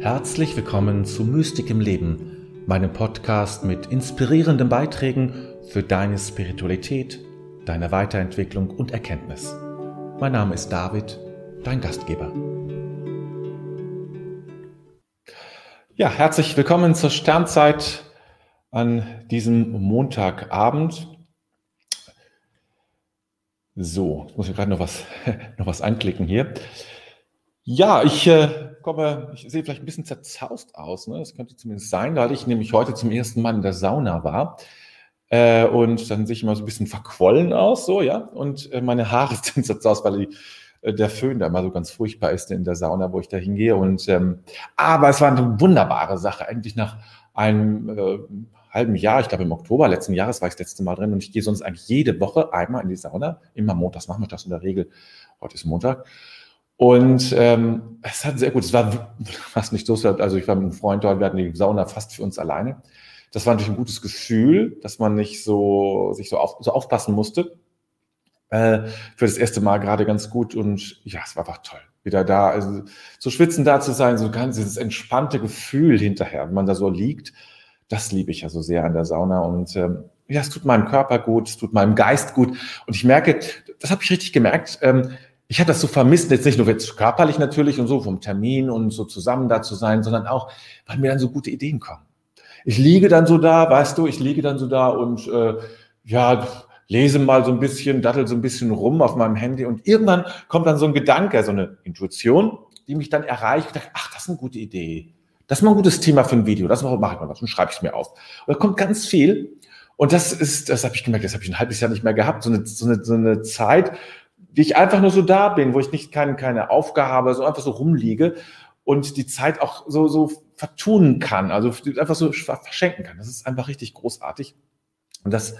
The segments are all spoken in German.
Herzlich willkommen zu Mystik im Leben, meinem Podcast mit inspirierenden Beiträgen für deine Spiritualität, deine Weiterentwicklung und Erkenntnis. Mein Name ist David, dein Gastgeber. Ja, herzlich willkommen zur Sternzeit an diesem Montagabend. So, jetzt muss ich gerade noch was, noch was anklicken hier. Ja, ich äh, komme, ich sehe vielleicht ein bisschen zerzaust aus. Ne? Das könnte zumindest sein, weil ich nämlich heute zum ersten Mal in der Sauna war. Äh, und dann sehe ich immer so ein bisschen verquollen aus, so, ja. Und äh, meine Haare sind zerzaust, weil die, äh, der Föhn da immer so ganz furchtbar ist in der Sauna, wo ich da hingehe. Und, ähm, aber es war eine wunderbare Sache. Eigentlich nach einem äh, halben Jahr, ich glaube im Oktober letzten Jahres war ich das letzte Mal drin und ich gehe sonst eigentlich jede Woche einmal in die Sauna, immer montags, nachmittags in der Regel. Heute ist Montag. Und ähm, es hat sehr gut, es war fast nicht so, also ich war mit einem Freund dort, wir hatten die Sauna fast für uns alleine. Das war natürlich ein gutes Gefühl, dass man nicht so sich so, auf, so aufpassen musste. Äh, für das erste Mal gerade ganz gut und ja, es war einfach toll. Wieder da, also zu schwitzen da zu sein, so ganz dieses entspannte Gefühl hinterher, wenn man da so liegt, das liebe ich ja so sehr an der Sauna und ähm, ja, es tut meinem Körper gut, es tut meinem Geist gut und ich merke, das habe ich richtig gemerkt, ähm, ich hatte das so vermisst, jetzt nicht nur jetzt körperlich natürlich und so vom Termin und so zusammen da zu sein, sondern auch, weil mir dann so gute Ideen kommen. Ich liege dann so da, weißt du, ich liege dann so da und äh, ja, lese mal so ein bisschen, dattel so ein bisschen rum auf meinem Handy und irgendwann kommt dann so ein Gedanke, so eine Intuition, die mich dann erreicht. Ich dachte, ach, das ist eine gute Idee. Das ist mal ein gutes Thema für ein Video. Das mache ich mal was und schreibe ich mir auf. Und da kommt ganz viel. Und das ist, das habe ich gemerkt, das habe ich ein halbes Jahr nicht mehr gehabt. So eine, so eine, so eine Zeit, wie ich einfach nur so da bin, wo ich nicht keine, keine Aufgabe habe, so einfach so rumliege und die Zeit auch so, so vertun kann, also einfach so verschenken kann. Das ist einfach richtig großartig. Und das,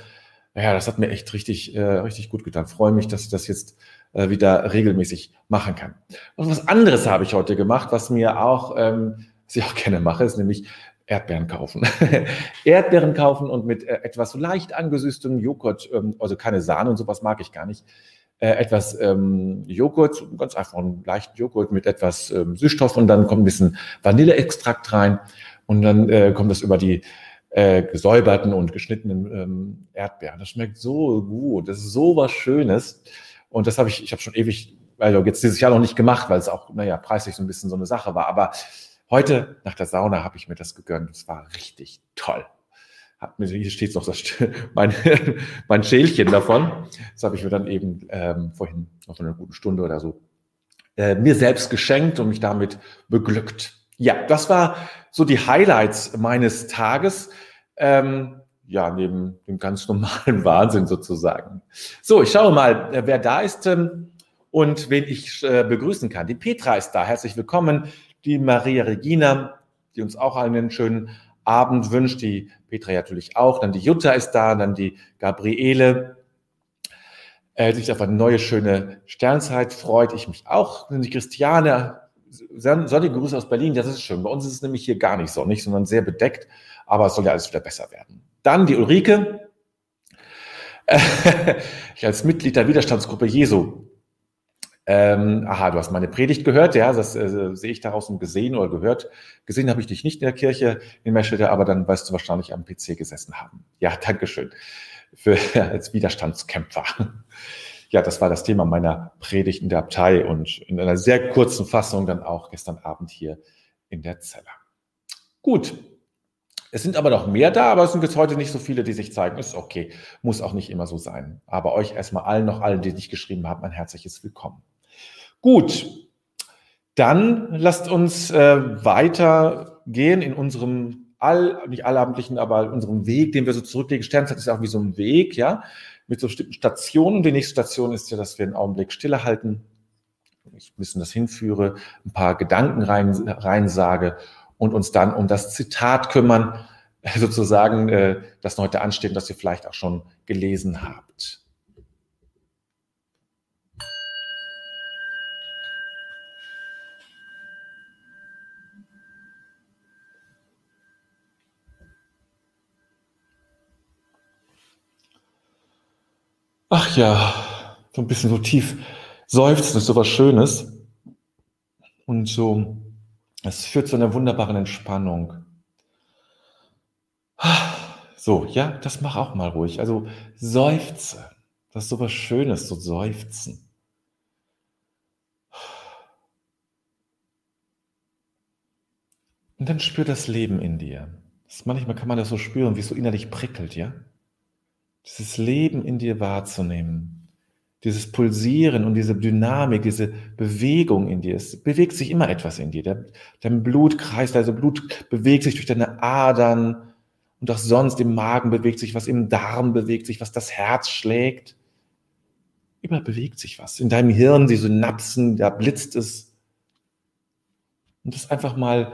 ja, das hat mir echt richtig, äh, richtig gut getan. freue mich, dass ich das jetzt äh, wieder regelmäßig machen kann. Und was anderes habe ich heute gemacht, was mir auch, ähm, was ich auch gerne mache, ist nämlich Erdbeeren kaufen. Erdbeeren kaufen und mit äh, etwas leicht angesüßtem Joghurt, ähm, also keine Sahne und sowas mag ich gar nicht, äh, etwas ähm, Joghurt, ganz einfach einen leichten Joghurt mit etwas ähm, Süßstoff und dann kommt ein bisschen Vanilleextrakt rein und dann äh, kommt das über die äh, gesäuberten und geschnittenen ähm, Erdbeeren. Das schmeckt so gut, das ist so was Schönes und das habe ich, ich habe schon ewig, also jetzt dieses Jahr noch nicht gemacht, weil es auch, naja, preislich so ein bisschen so eine Sache war, aber heute nach der Sauna habe ich mir das gegönnt. Das war richtig toll hat mir, hier steht noch das, mein, mein Schälchen davon. Das habe ich mir dann eben ähm, vorhin noch so eine gute Stunde oder so äh, mir selbst geschenkt und mich damit beglückt. Ja, das war so die Highlights meines Tages. Ähm, ja, neben dem ganz normalen Wahnsinn sozusagen. So, ich schaue mal, äh, wer da ist ähm, und wen ich äh, begrüßen kann. Die Petra ist da, herzlich willkommen. Die Maria Regina, die uns auch einen schönen Abend wünscht, die Petra natürlich auch, dann die Jutta ist da, dann die Gabriele, äh, sich auf eine neue schöne Sternzeit freut, ich mich auch, dann die Christiane, sonnige Grüße aus Berlin, das ist schön. Bei uns ist es nämlich hier gar nicht sonnig, sondern sehr bedeckt, aber es soll ja alles wieder besser werden. Dann die Ulrike, ich als Mitglied der Widerstandsgruppe Jesu ähm, aha, du hast meine Predigt gehört, ja, das äh, sehe ich daraus und gesehen oder gehört. Gesehen habe ich dich nicht in der Kirche in Meschede, aber dann wirst du wahrscheinlich am PC gesessen haben. Ja, Dankeschön für, als Widerstandskämpfer. Ja, das war das Thema meiner Predigt in der Abtei und in einer sehr kurzen Fassung dann auch gestern Abend hier in der Zelle. Gut. Es sind aber noch mehr da, aber es sind jetzt heute nicht so viele, die sich zeigen. Ist okay. Muss auch nicht immer so sein. Aber euch erstmal allen, noch allen, die dich geschrieben haben, ein herzliches Willkommen. Gut, dann lasst uns äh, weitergehen in unserem all, nicht allabendlichen, aber unserem Weg, den wir so zurücklegen. Sternzeit ist auch wie so ein Weg, ja, mit so bestimmten Stationen. Die nächste Station ist ja, dass wir einen Augenblick stille halten. Ich ein bisschen das hinführe, ein paar Gedanken rein, rein und uns dann um das Zitat kümmern, sozusagen, äh, das heute ansteht, das ihr vielleicht auch schon gelesen habt. Ach ja, so ein bisschen so tief seufzen ist so was Schönes. Und so Es führt zu einer wunderbaren Entspannung. So, ja, das mach auch mal ruhig. Also seufze. Das ist so was Schönes, so seufzen. Und dann spür das Leben in dir. Das manchmal kann man das so spüren, wie es so innerlich prickelt, ja? Dieses Leben in dir wahrzunehmen. Dieses Pulsieren und diese Dynamik, diese Bewegung in dir. Es bewegt sich immer etwas in dir. Dein Blutkreis, also Blut bewegt sich durch deine Adern und auch sonst im Magen bewegt sich was, im Darm bewegt sich was, das Herz schlägt. Überall bewegt sich was. In deinem Hirn, die Synapsen, da blitzt es. Und das einfach mal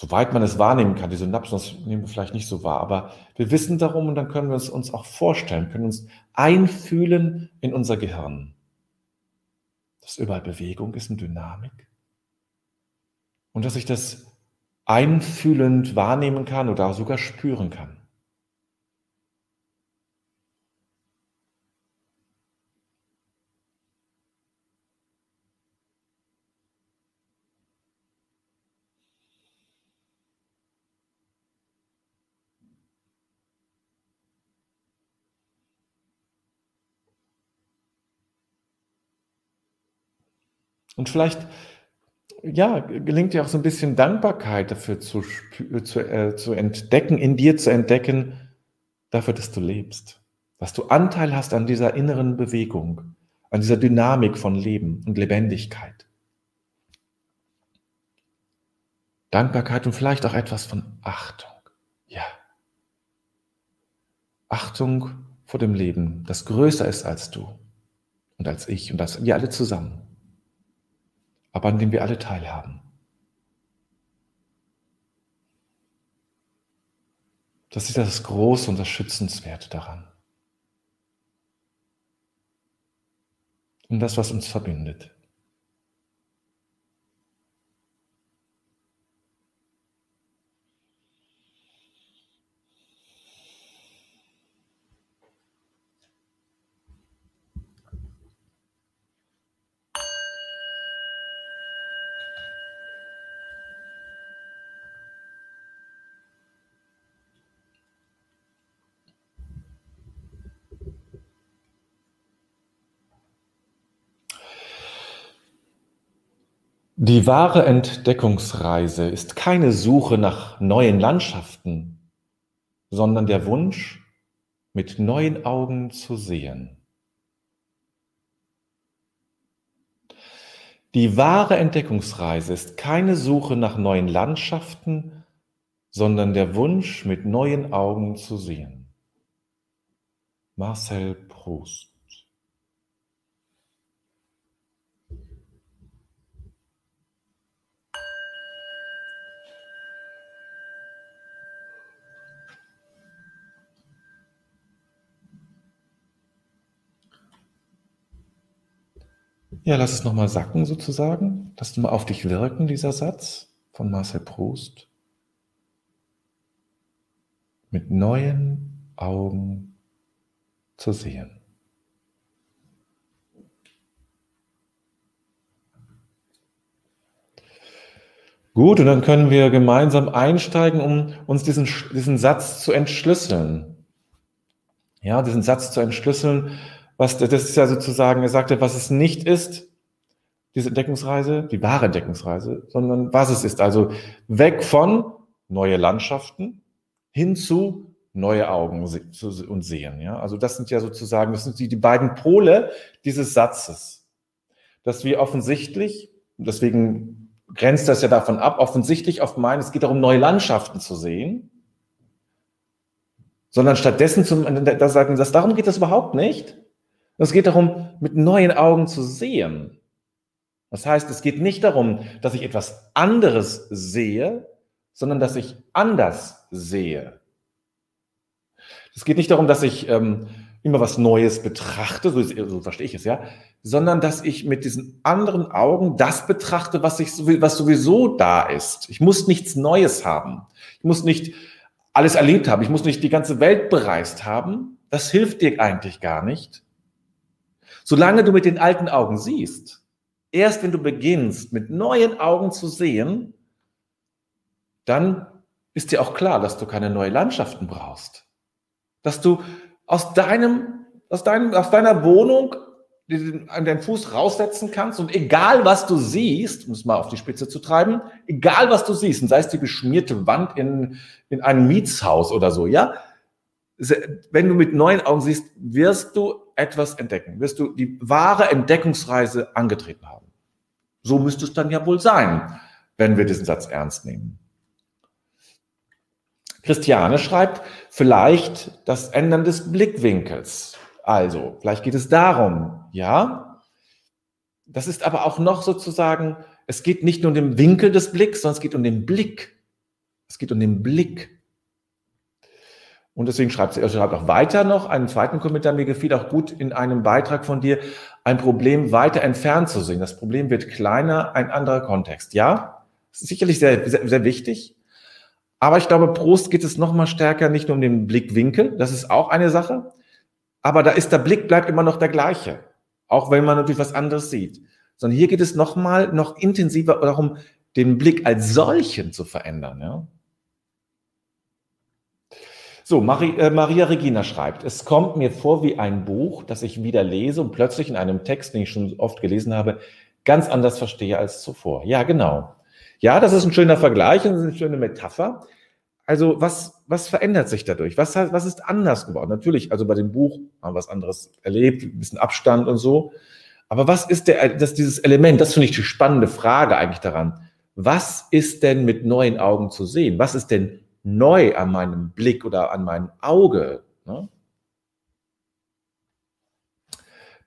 soweit man es wahrnehmen kann, die Synapsen, das nehmen wir vielleicht nicht so wahr, aber wir wissen darum und dann können wir es uns auch vorstellen, können uns einfühlen in unser Gehirn. Dass überall Bewegung ist und Dynamik. Und dass ich das einfühlend wahrnehmen kann oder sogar spüren kann. Und vielleicht, ja, gelingt dir auch so ein bisschen Dankbarkeit dafür zu, zu, äh, zu entdecken, in dir zu entdecken, dafür, dass du lebst. Dass du Anteil hast an dieser inneren Bewegung, an dieser Dynamik von Leben und Lebendigkeit. Dankbarkeit und vielleicht auch etwas von Achtung. Ja. Achtung vor dem Leben, das größer ist als du und als ich und als wir alle zusammen aber an dem wir alle teilhaben. Das ist das Große und das Schützenswerte daran. Und das, was uns verbindet. Die wahre Entdeckungsreise ist keine Suche nach neuen Landschaften, sondern der Wunsch, mit neuen Augen zu sehen. Die wahre Entdeckungsreise ist keine Suche nach neuen Landschaften, sondern der Wunsch, mit neuen Augen zu sehen. Marcel Proust Ja, lass es nochmal sacken sozusagen. Lass es mal auf dich wirken, dieser Satz von Marcel Proust. Mit neuen Augen zu sehen. Gut, und dann können wir gemeinsam einsteigen, um uns diesen, diesen Satz zu entschlüsseln. Ja, diesen Satz zu entschlüsseln, was, das ist ja sozusagen, er sagte, was es nicht ist, diese Entdeckungsreise, die wahre Entdeckungsreise, sondern was es ist. Also weg von neue Landschaften hin zu neue Augen und sehen. Ja? Also das sind ja sozusagen, das sind die, die beiden Pole dieses Satzes. Dass wir offensichtlich, deswegen grenzt das ja davon ab, offensichtlich auf meinen, es geht darum, neue Landschaften zu sehen, sondern stattdessen zum, da sagen, das, darum geht es überhaupt nicht, es geht darum, mit neuen Augen zu sehen. Das heißt, es geht nicht darum, dass ich etwas anderes sehe, sondern dass ich anders sehe. Es geht nicht darum, dass ich ähm, immer was Neues betrachte, so, so, verstehe ich es ja, sondern dass ich mit diesen anderen Augen das betrachte, was, ich, was sowieso da ist. Ich muss nichts Neues haben. Ich muss nicht alles erlebt haben. Ich muss nicht die ganze Welt bereist haben. Das hilft dir eigentlich gar nicht, Solange du mit den alten Augen siehst, erst wenn du beginnst, mit neuen Augen zu sehen, dann ist dir auch klar, dass du keine neuen Landschaften brauchst. Dass du aus deinem, aus deinem, aus deiner Wohnung an deinen Fuß raussetzen kannst und egal was du siehst, um es mal auf die Spitze zu treiben, egal was du siehst, und sei es die beschmierte Wand in, in einem Mietshaus oder so, ja, wenn du mit neuen Augen siehst, wirst du etwas entdecken, wirst du die wahre Entdeckungsreise angetreten haben. So müsste es dann ja wohl sein, wenn wir diesen Satz ernst nehmen. Christiane schreibt, vielleicht das Ändern des Blickwinkels. Also, vielleicht geht es darum, ja. Das ist aber auch noch sozusagen, es geht nicht nur um den Winkel des Blicks, sondern es geht um den Blick. Es geht um den Blick. Und deswegen schreibt sie schreibt auch weiter noch einen zweiten Kommentar. Mir gefiel auch gut in einem Beitrag von dir, ein Problem weiter entfernt zu sehen. Das Problem wird kleiner, ein anderer Kontext. Ja, das ist sicherlich sehr, sehr, sehr wichtig. Aber ich glaube, Prost geht es noch mal stärker nicht nur um den Blickwinkel. Das ist auch eine Sache. Aber da ist der Blick bleibt immer noch der gleiche. Auch wenn man natürlich was anderes sieht. Sondern hier geht es noch mal noch intensiver darum, den Blick als solchen zu verändern. Ja? So, Marie, äh, Maria Regina schreibt, es kommt mir vor wie ein Buch, das ich wieder lese und plötzlich in einem Text, den ich schon oft gelesen habe, ganz anders verstehe als zuvor. Ja, genau. Ja, das ist ein schöner Vergleich und eine schöne Metapher. Also was, was verändert sich dadurch? Was, was ist anders geworden? Natürlich, also bei dem Buch haben wir was anderes erlebt, ein bisschen Abstand und so. Aber was ist der, das, dieses Element, das finde ich die spannende Frage eigentlich daran. Was ist denn mit neuen Augen zu sehen? Was ist denn neu an meinem Blick oder an meinem Auge. Ne?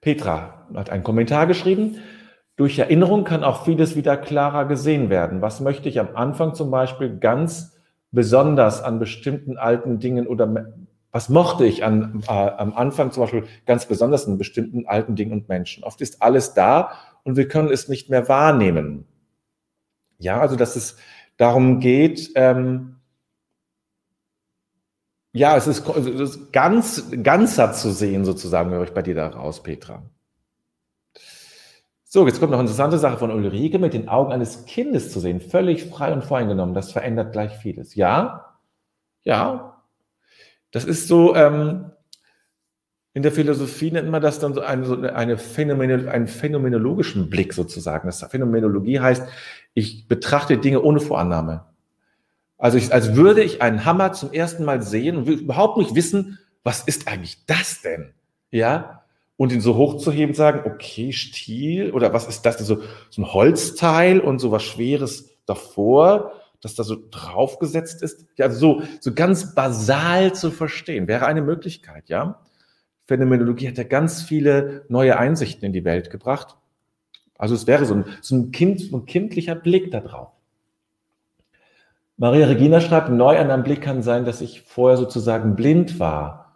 Petra hat einen Kommentar geschrieben. Durch Erinnerung kann auch vieles wieder klarer gesehen werden. Was möchte ich am Anfang zum Beispiel ganz besonders an bestimmten alten Dingen oder was mochte ich an, äh, am Anfang zum Beispiel ganz besonders an bestimmten alten Dingen und Menschen? Oft ist alles da und wir können es nicht mehr wahrnehmen. Ja, also dass es darum geht, ähm, ja, es ist, es ist ganz, ganzer zu sehen, sozusagen, höre ich bei dir da raus, Petra. So, jetzt kommt noch eine interessante Sache von Ulrike, mit den Augen eines Kindes zu sehen, völlig frei und voreingenommen. Das verändert gleich vieles. Ja, ja. Das ist so, ähm, in der Philosophie nennt man das dann so, eine, so eine Phänomen, einen phänomenologischen Blick sozusagen. Das Phänomenologie heißt, ich betrachte Dinge ohne Vorannahme. Also ich, als würde ich einen Hammer zum ersten Mal sehen und überhaupt nicht wissen, was ist eigentlich das denn? Ja? Und ihn so hochzuheben, sagen, okay, Stiel oder was ist das? So, so ein Holzteil und so was Schweres davor, das da so draufgesetzt ist. Ja, also so, so ganz basal zu verstehen, wäre eine Möglichkeit, ja. Phänomenologie hat ja ganz viele neue Einsichten in die Welt gebracht. Also es wäre so ein, so ein, kind, so ein kindlicher Blick da drauf. Maria Regina schreibt, neu an einem Blick kann sein, dass ich vorher sozusagen blind war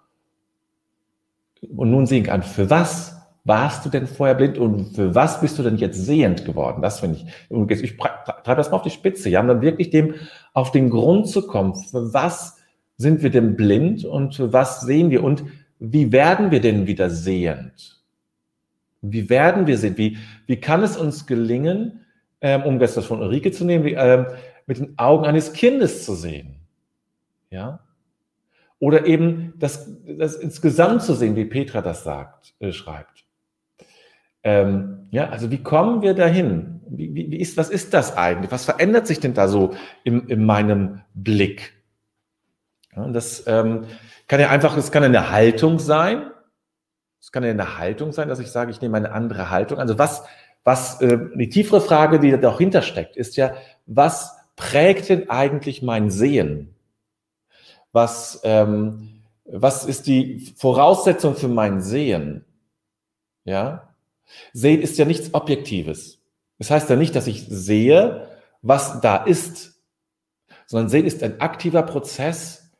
und nun sehen kann. Für was warst du denn vorher blind und für was bist du denn jetzt sehend geworden? Das finde ich. Und jetzt, ich treibe das mal auf die Spitze. Ja, um dann wirklich dem auf den Grund zu kommen. Für was sind wir denn blind und für was sehen wir und wie werden wir denn wieder sehend? Wie werden wir sehend? Wie, wie kann es uns gelingen, ähm, um das von Ulrike zu nehmen, wie, ähm, mit den Augen eines Kindes zu sehen. Ja? Oder eben das, das insgesamt zu sehen, wie Petra das sagt, äh, schreibt. Ähm, ja, also wie kommen wir dahin? Wie, wie, wie ist, was ist das eigentlich? Was verändert sich denn da so in, in meinem Blick? Ja, das ähm, kann ja einfach, es kann eine Haltung sein. Es kann ja eine Haltung sein, dass ich sage, ich nehme eine andere Haltung. Also was, was äh, die tiefere Frage, die dahinter steckt, ist ja, was prägt denn eigentlich mein Sehen? Was, ähm, was ist die Voraussetzung für mein Sehen? Ja? Sehen ist ja nichts Objektives. Das heißt ja nicht, dass ich sehe, was da ist, sondern Sehen ist ein aktiver Prozess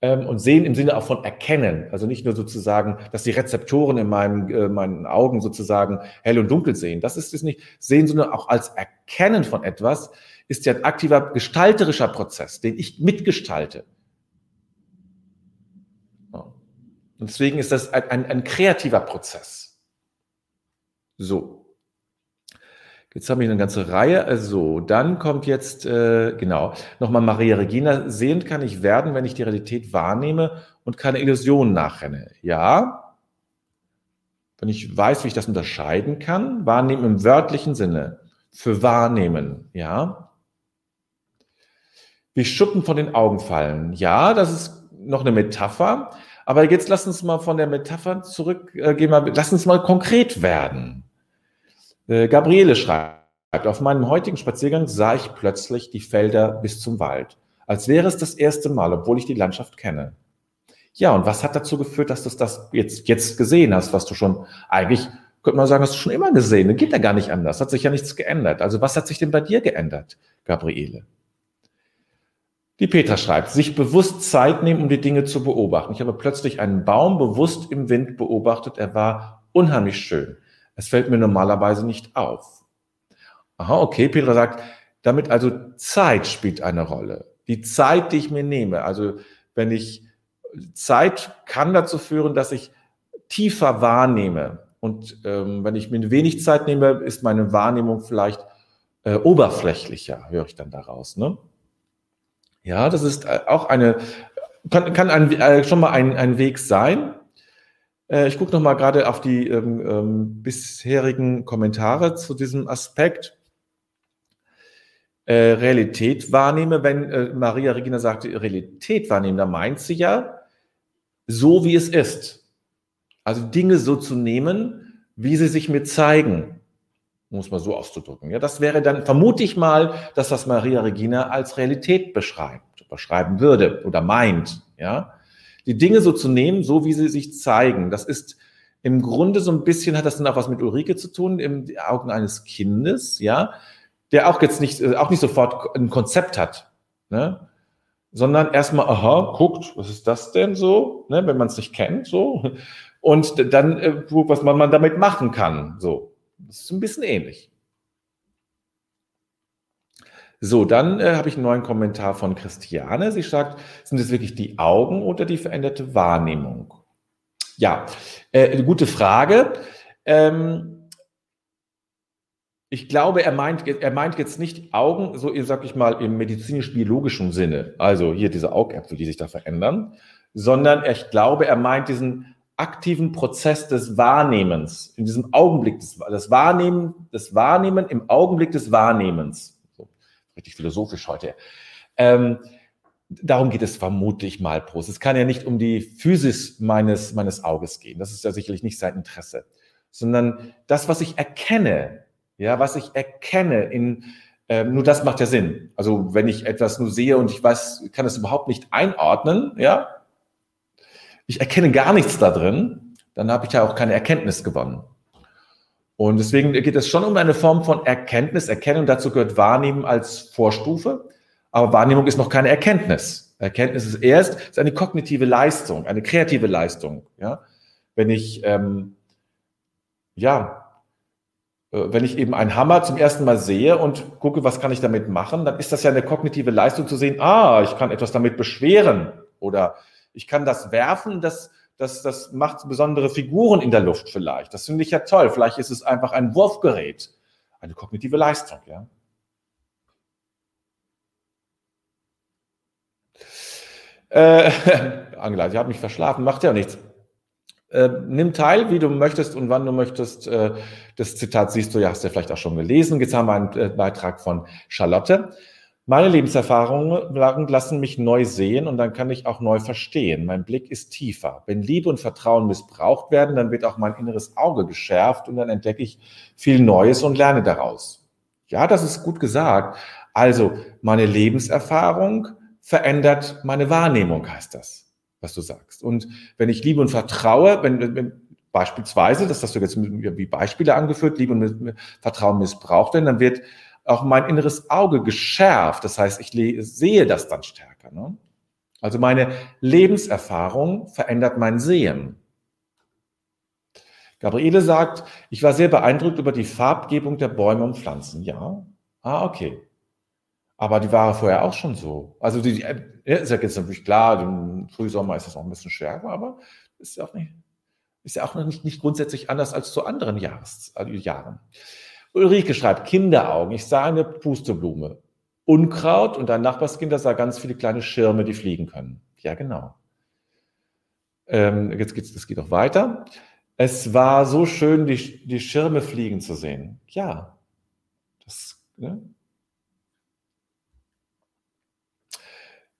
ähm, und Sehen im Sinne auch von Erkennen. Also nicht nur sozusagen, dass die Rezeptoren in meinem, äh, meinen Augen sozusagen hell und dunkel sehen. Das ist es nicht. Sehen, sondern auch als Erkennen von etwas, ist ja ein aktiver gestalterischer Prozess, den ich mitgestalte. Und deswegen ist das ein, ein, ein kreativer Prozess. So. Jetzt habe ich eine ganze Reihe. Also, dann kommt jetzt, äh, genau, nochmal Maria Regina. Sehend kann ich werden, wenn ich die Realität wahrnehme und keine Illusionen nachrenne. Ja. Wenn ich weiß, wie ich das unterscheiden kann, wahrnehmen im wörtlichen Sinne. Für wahrnehmen, ja. Wie Schuppen von den Augen fallen. Ja, das ist noch eine Metapher. Aber jetzt lass uns mal von der Metapher zurückgehen. Äh, lass uns mal konkret werden. Äh, Gabriele schreibt, auf meinem heutigen Spaziergang sah ich plötzlich die Felder bis zum Wald, als wäre es das erste Mal, obwohl ich die Landschaft kenne. Ja, und was hat dazu geführt, dass du das jetzt, jetzt gesehen hast, was du schon eigentlich, könnte man sagen, hast du schon immer gesehen. Geht ja gar nicht anders. Hat sich ja nichts geändert. Also was hat sich denn bei dir geändert, Gabriele? Die Petra schreibt, sich bewusst Zeit nehmen, um die Dinge zu beobachten. Ich habe plötzlich einen Baum bewusst im Wind beobachtet. Er war unheimlich schön. Es fällt mir normalerweise nicht auf. Aha, okay, Petra sagt, damit also Zeit spielt eine Rolle. Die Zeit, die ich mir nehme. Also wenn ich Zeit kann dazu führen, dass ich tiefer wahrnehme. Und ähm, wenn ich mir wenig Zeit nehme, ist meine Wahrnehmung vielleicht äh, oberflächlicher, höre ich dann daraus. Ne? Ja, das ist äh, auch eine, kann, kann ein, äh, schon mal ein, ein Weg sein. Äh, ich gucke noch mal gerade auf die ähm, ähm, bisherigen Kommentare zu diesem Aspekt. Äh, Realität wahrnehme, wenn äh, Maria Regina sagte, Realität wahrnehmen, da meint sie ja, so wie es ist. Also Dinge so zu nehmen, wie sie sich mir zeigen, muss man so auszudrücken. Ja, das wäre dann, vermute ich mal, dass das Maria Regina als Realität beschreibt, beschreiben würde oder meint. Ja, die Dinge so zu nehmen, so wie sie sich zeigen. Das ist im Grunde so ein bisschen, hat das dann auch was mit Ulrike zu tun, im Augen eines Kindes, ja, der auch jetzt nicht, äh, auch nicht sofort ein Konzept hat, ne? sondern erstmal, aha, guckt, was ist das denn so, ne? wenn man es nicht kennt, so, und dann äh, was man, man damit machen kann, so. Das ist ein bisschen ähnlich. So, dann äh, habe ich einen neuen Kommentar von Christiane. Sie sagt, sind es wirklich die Augen oder die veränderte Wahrnehmung? Ja, äh, eine gute Frage. Ähm, ich glaube, er meint, er meint jetzt nicht Augen, so sag ich mal, im medizinisch-biologischen Sinne, also hier diese Augäpfel, die sich da verändern, sondern ich glaube, er meint diesen aktiven Prozess des Wahrnehmens, in diesem Augenblick des das Wahrnehmen, das Wahrnehmen im Augenblick des Wahrnehmens richtig philosophisch heute. Ähm, darum geht es vermutlich mal Prost. Es kann ja nicht um die Physis meines, meines Auges gehen. Das ist ja sicherlich nicht sein Interesse. Sondern das, was ich erkenne, ja, was ich erkenne in, ähm, nur das macht ja Sinn. Also wenn ich etwas nur sehe und ich weiß, kann es überhaupt nicht einordnen, ja, ich erkenne gar nichts da drin, dann habe ich ja auch keine Erkenntnis gewonnen. Und deswegen geht es schon um eine Form von Erkenntnis, Erkennung. Dazu gehört Wahrnehmen als Vorstufe. Aber Wahrnehmung ist noch keine Erkenntnis. Erkenntnis ist erst ist eine kognitive Leistung, eine kreative Leistung. Ja, wenn ich ähm, ja, äh, wenn ich eben einen Hammer zum ersten Mal sehe und gucke, was kann ich damit machen, dann ist das ja eine kognitive Leistung zu sehen. Ah, ich kann etwas damit beschweren oder ich kann das werfen, das das, das macht besondere Figuren in der Luft vielleicht. Das finde ich ja toll. Vielleicht ist es einfach ein Wurfgerät, eine kognitive Leistung, ja. Äh, Angela, sie hat mich verschlafen, macht ja nichts. Äh, nimm teil, wie du möchtest und wann du möchtest. Äh, das Zitat siehst du ja, hast du ja vielleicht auch schon gelesen. Jetzt haben wir einen äh, Beitrag von Charlotte. Meine Lebenserfahrungen lassen mich neu sehen und dann kann ich auch neu verstehen. Mein Blick ist tiefer. Wenn Liebe und Vertrauen missbraucht werden, dann wird auch mein inneres Auge geschärft und dann entdecke ich viel Neues und lerne daraus. Ja, das ist gut gesagt. Also meine Lebenserfahrung verändert meine Wahrnehmung, heißt das, was du sagst. Und wenn ich Liebe und Vertraue, wenn, wenn beispielsweise, das hast du jetzt wie Beispiele angeführt, Liebe und Vertrauen missbraucht werden, dann wird auch mein inneres Auge geschärft. Das heißt, ich sehe das dann stärker. Ne? Also meine Lebenserfahrung verändert mein Sehen. Gabriele sagt, ich war sehr beeindruckt über die Farbgebung der Bäume und Pflanzen. Ja, ah, okay. Aber die war vorher auch schon so. Also die, ja, ist ja jetzt natürlich klar, im Frühsommer ist das auch ein bisschen stärker, aber ist ja auch nicht, ist ja auch nicht, nicht grundsätzlich anders als zu anderen Jahres, also Jahren. Ulrike schreibt, Kinderaugen. Ich sah eine Pusteblume. Unkraut und ein Nachbarskind, das sah ganz viele kleine Schirme, die fliegen können. Ja, genau. Ähm, jetzt geht's, das geht auch weiter. Es war so schön, die, die Schirme fliegen zu sehen. Ja, das, ne?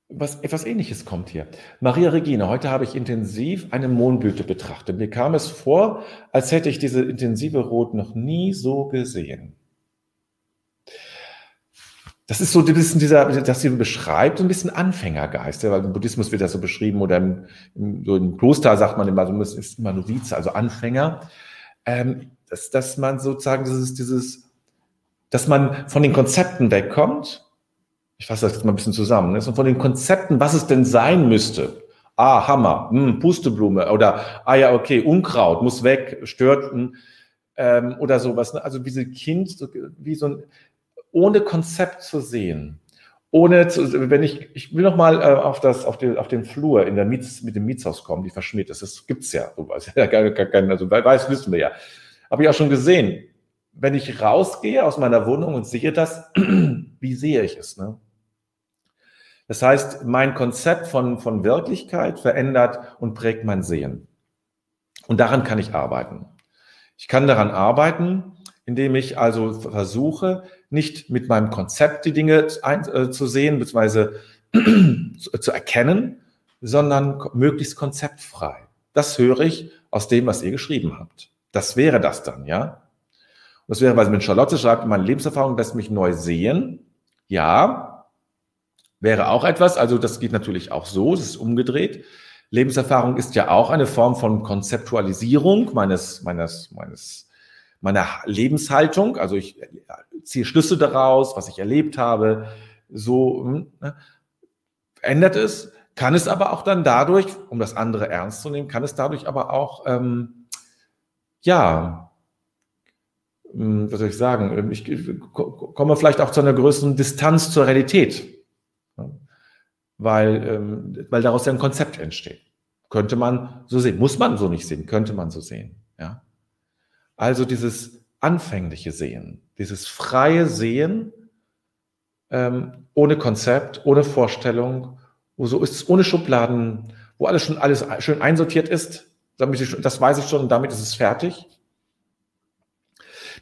Was, etwas ähnliches kommt hier. Maria Regina, heute habe ich intensiv eine Mondblüte betrachtet. Mir kam es vor, als hätte ich diese intensive Rot noch nie so gesehen. Das ist so ein bisschen dieser, das sie beschreibt, so ein bisschen Anfängergeist, weil im Buddhismus wird das so beschrieben oder im, im, so im Kloster sagt man immer, so ist immer Novize, also Anfänger, ähm, dass, dass man sozusagen dieses, dieses, dass man von den Konzepten wegkommt. Ich fasse das jetzt mal ein bisschen zusammen. Ne? von den Konzepten, was es denn sein müsste. Ah, Hammer, hm, Pusteblume oder ah ja, okay, Unkraut muss weg, stört ähm, oder sowas. Ne? Also wie so ein Kind, so, wie so ein ohne Konzept zu sehen, ohne zu, wenn ich, ich will noch mal äh, auf das, auf den, auf den Flur in der Miets, mit dem Mietshaus kommen, die verschmiert ist. Das gibt's ja, sowas. Also weiß, wissen wir ja. Habe ich auch schon gesehen. Wenn ich rausgehe aus meiner Wohnung und sehe das, wie sehe ich es? Ne? Das heißt, mein Konzept von, von Wirklichkeit verändert und prägt mein Sehen. Und daran kann ich arbeiten. Ich kann daran arbeiten, indem ich also versuche, nicht mit meinem Konzept die Dinge äh, zu sehen bzw. zu, zu erkennen, sondern möglichst konzeptfrei. Das höre ich aus dem, was ihr geschrieben habt. Das wäre das dann, ja? Und das wäre, weil mit Charlotte schreibt, meine Lebenserfahrung lässt mich neu sehen. Ja, wäre auch etwas. Also das geht natürlich auch so, das ist umgedreht. Lebenserfahrung ist ja auch eine Form von Konzeptualisierung meines, meines, meines meiner Lebenshaltung. Also ich ziehe Schlüsse daraus, was ich erlebt habe. So hm, ne, ändert es. Kann es aber auch dann dadurch, um das andere ernst zu nehmen, kann es dadurch aber auch, ähm, ja, hm, was soll ich sagen, ähm, ich komme vielleicht auch zu einer größeren Distanz zur Realität, weil, ähm, weil daraus ja ein Konzept entsteht. Könnte man so sehen, muss man so nicht sehen, könnte man so sehen, ja. Also dieses anfängliche Sehen, dieses freie Sehen ähm, ohne Konzept, ohne Vorstellung, wo so ist es ohne Schubladen, wo alles schon alles schön einsortiert ist. Damit ich, das weiß ich schon und damit ist es fertig.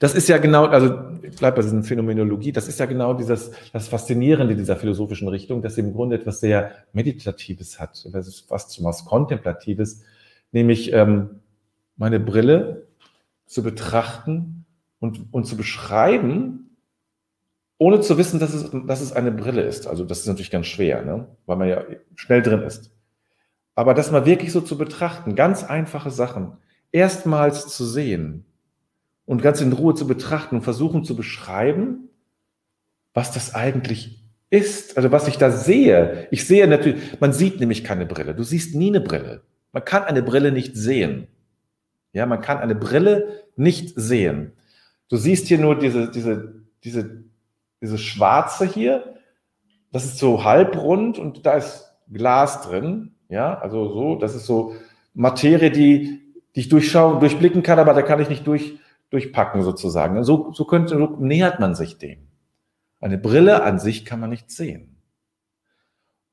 Das ist ja genau, also ich bei dieser Phänomenologie, das ist ja genau dieses, das Faszinierende dieser philosophischen Richtung, dass sie im Grunde etwas sehr Meditatives hat, fast schon was Kontemplatives, nämlich ähm, meine Brille zu betrachten und, und zu beschreiben, ohne zu wissen, dass es, dass es eine Brille ist. Also das ist natürlich ganz schwer, ne? weil man ja schnell drin ist. Aber das mal wirklich so zu betrachten, ganz einfache Sachen, erstmals zu sehen und ganz in Ruhe zu betrachten und versuchen zu beschreiben, was das eigentlich ist, also was ich da sehe. Ich sehe natürlich, man sieht nämlich keine Brille. Du siehst nie eine Brille. Man kann eine Brille nicht sehen. Ja, man kann eine Brille nicht sehen. Du siehst hier nur diese, diese, diese, diese schwarze hier. Das ist so halbrund und da ist Glas drin. Ja, also so, das ist so Materie, die, die ich durchschauen, durchblicken kann, aber da kann ich nicht durch, durchpacken sozusagen. So, so könnte, so nähert man sich dem. Eine Brille an sich kann man nicht sehen.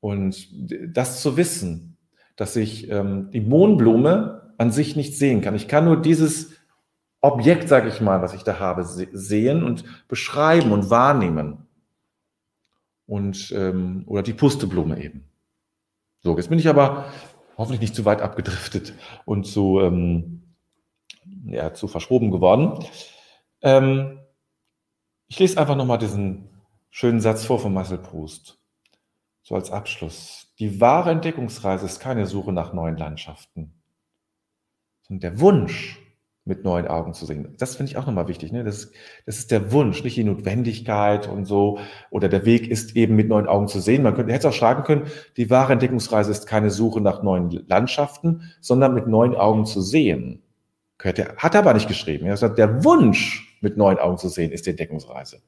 Und das zu wissen, dass ich ähm, die Mohnblume an sich nicht sehen kann. Ich kann nur dieses Objekt, sage ich mal, was ich da habe, sehen und beschreiben und wahrnehmen. Und, ähm, oder die Pusteblume eben. So, jetzt bin ich aber hoffentlich nicht zu weit abgedriftet und zu, ähm, ja, zu verschoben geworden. Ähm, ich lese einfach nochmal diesen schönen Satz vor von Marcel Proust. So als Abschluss. Die wahre Entdeckungsreise ist keine Suche nach neuen Landschaften und der Wunsch, mit neuen Augen zu sehen. Das finde ich auch nochmal wichtig. Ne? Das, das ist der Wunsch, nicht die Notwendigkeit und so. Oder der Weg ist eben mit neuen Augen zu sehen. Man könnte, hätte auch schreiben können, die wahre Entdeckungsreise ist keine Suche nach neuen Landschaften, sondern mit neuen Augen zu sehen. Könnte, hat er aber nicht geschrieben. Er sagt, der Wunsch, mit neuen Augen zu sehen, ist die Entdeckungsreise.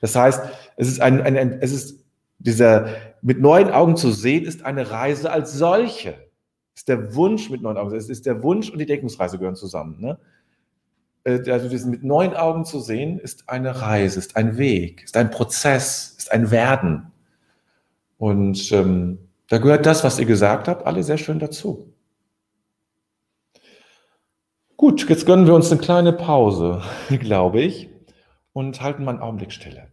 Das heißt, es ist ein, ein, ein es ist dieser, mit neuen Augen zu sehen, ist eine Reise als solche ist der Wunsch mit neuen Augen. Es ist der Wunsch und die Deckungsreise gehören zusammen. Ne? äh, also das mit neuen Augen zu sehen, ist eine Reise, ist ein Weg, ist ein Prozess, ist ein Werden. Und ähm, da gehört das, was ihr gesagt habt, alle sehr schön dazu. Gut, jetzt gönnen wir uns eine kleine Pause, glaube ich, und halten mal einen Augenblick Stille.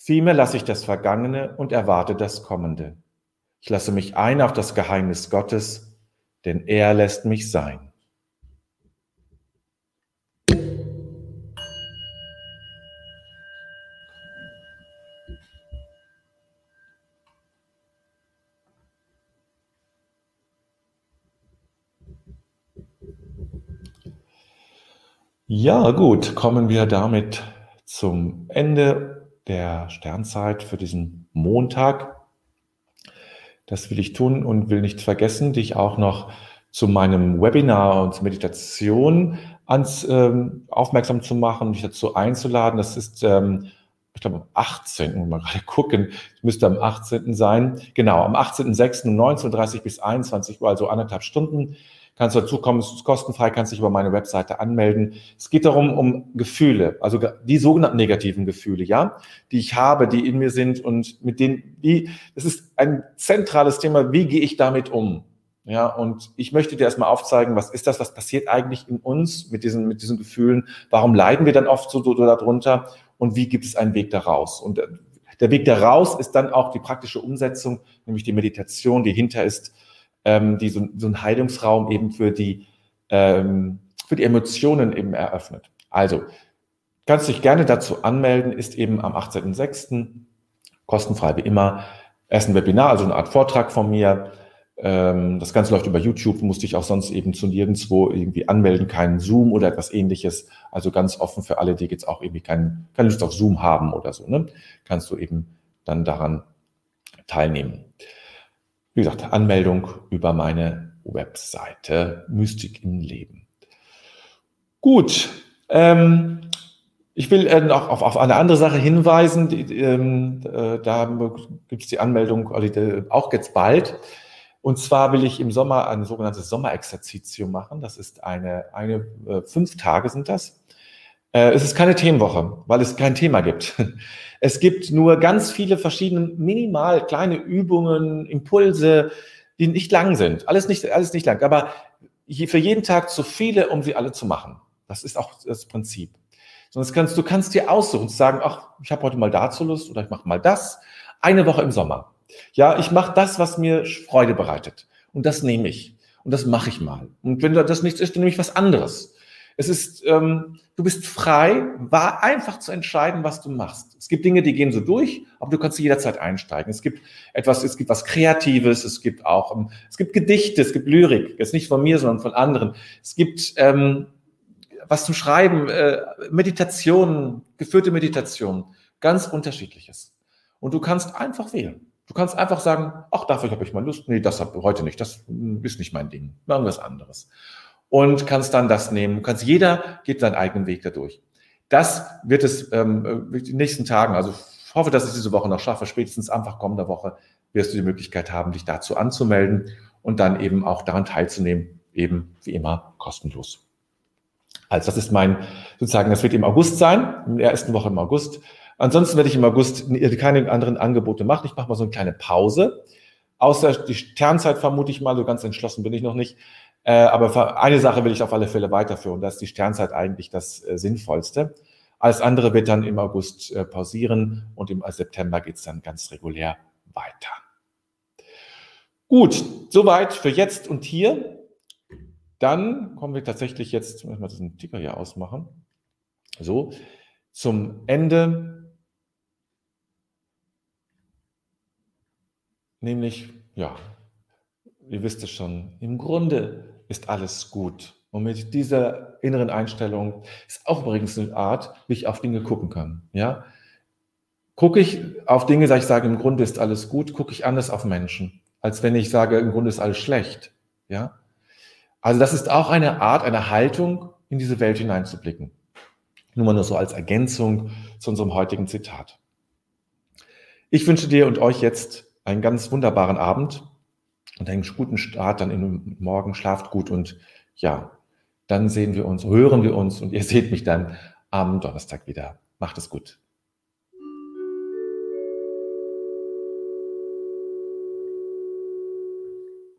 Vielmehr lasse ich das Vergangene und erwarte das Kommende. Ich lasse mich ein auf das Geheimnis Gottes, denn er lässt mich sein. Ja, gut, kommen wir damit zum Ende der Sternzeit für diesen Montag. Das will ich tun und will nicht vergessen, dich auch noch zu meinem Webinar und zur Meditation ans, ähm, aufmerksam zu machen, dich dazu einzuladen. Das ist, ähm, ich glaube, am 18. Mal gerade gucken, es müsste am 18. sein. Genau, am 18.06. um 19.30 bis 21 Uhr, also anderthalb Stunden kannst du dazukommen, es ist kostenfrei, kannst dich über meine Webseite anmelden. Es geht darum, um Gefühle, also die sogenannten negativen Gefühle, ja, die ich habe, die in mir sind und mit denen, wie, das ist ein zentrales Thema, wie gehe ich damit um? Ja, und ich möchte dir erstmal aufzeigen, was ist das, was passiert eigentlich in uns mit diesen, mit diesen Gefühlen? Warum leiden wir dann oft so, so darunter? Und wie gibt es einen Weg daraus? Und der Weg daraus ist dann auch die praktische Umsetzung, nämlich die Meditation, die hinter ist, ähm, die so, so einen Heilungsraum eben für die, ähm, für die Emotionen eben eröffnet. Also, kannst dich gerne dazu anmelden, ist eben am 18.06. kostenfrei wie immer. Erst ein Webinar, also eine Art Vortrag von mir. Ähm, das Ganze läuft über YouTube, musste ich auch sonst eben zu nirgendwo irgendwie anmelden, keinen Zoom oder etwas ähnliches. Also ganz offen für alle, die jetzt auch irgendwie kein, keine Lust auf Zoom haben oder so. Ne? Kannst du eben dann daran teilnehmen. Wie gesagt, Anmeldung über meine Webseite Mystik im Leben. Gut, ähm, ich will äh, noch auf, auf eine andere Sache hinweisen. Die, ähm, äh, da gibt es die Anmeldung also auch jetzt bald. Und zwar will ich im Sommer ein sogenanntes Sommerexerzitium machen. Das ist eine, eine äh, fünf Tage sind das. Äh, es ist keine Themenwoche, weil es kein Thema gibt. Es gibt nur ganz viele verschiedene, minimal kleine Übungen, Impulse, die nicht lang sind. Alles nicht, alles nicht lang, aber für jeden Tag zu viele, um sie alle zu machen. Das ist auch das Prinzip. Sonst kannst du kannst dir aussuchen, sagen, ach, ich habe heute mal dazu Lust oder ich mache mal das. Eine Woche im Sommer. Ja, ich mache das, was mir Freude bereitet. Und das nehme ich. Und das mache ich mal. Und wenn das nichts ist, dann nehme ich was anderes. Es ist, ähm, du bist frei, war einfach zu entscheiden, was du machst. Es gibt Dinge, die gehen so durch, aber du kannst jederzeit einsteigen. Es gibt etwas, es gibt was Kreatives, es gibt auch, ähm, es gibt Gedichte, es gibt Lyrik, jetzt nicht von mir, sondern von anderen. Es gibt ähm, was zum Schreiben, äh, Meditation, geführte Meditation, ganz unterschiedliches. Und du kannst einfach wählen. Du kannst einfach sagen, ach, dafür habe ich mal Lust. Nee, das habe heute nicht. Das ist nicht mein Ding. Irgendwas anderes. Und kannst dann das nehmen. Kannst, jeder geht seinen eigenen Weg dadurch. Das wird es ähm, die nächsten Tagen, also ich hoffe, dass ich diese Woche noch schaffe, spätestens Anfang kommender Woche wirst du die Möglichkeit haben, dich dazu anzumelden und dann eben auch daran teilzunehmen, eben wie immer kostenlos. Also das ist mein, sozusagen, das wird im August sein, in der ersten Woche im August. Ansonsten werde ich im August keine anderen Angebote machen. Ich mache mal so eine kleine Pause. Außer die Sternzeit vermute ich mal, so ganz entschlossen bin ich noch nicht. Äh, aber eine Sache will ich auf alle Fälle weiterführen. Da ist die Sternzeit eigentlich das äh, Sinnvollste. Alles andere wird dann im August äh, pausieren und im September geht es dann ganz regulär weiter. Gut, soweit für jetzt und hier. Dann kommen wir tatsächlich jetzt, muss mal diesen Ticker hier ausmachen. So, zum Ende. Nämlich, ja, ihr wisst es schon, im Grunde ist alles gut. Und mit dieser inneren Einstellung ist auch übrigens eine Art, wie ich auf Dinge gucken kann. Ja? Gucke ich auf Dinge, sage ich sage, im Grunde ist alles gut, gucke ich anders auf Menschen, als wenn ich sage, im Grunde ist alles schlecht. Ja? Also das ist auch eine Art, eine Haltung, in diese Welt hineinzublicken. Nur mal nur so als Ergänzung zu unserem heutigen Zitat. Ich wünsche dir und euch jetzt einen ganz wunderbaren Abend und einen guten Start dann in den Morgen. Schlaft gut und ja, dann sehen wir uns, hören wir uns und ihr seht mich dann am Donnerstag wieder. Macht es gut.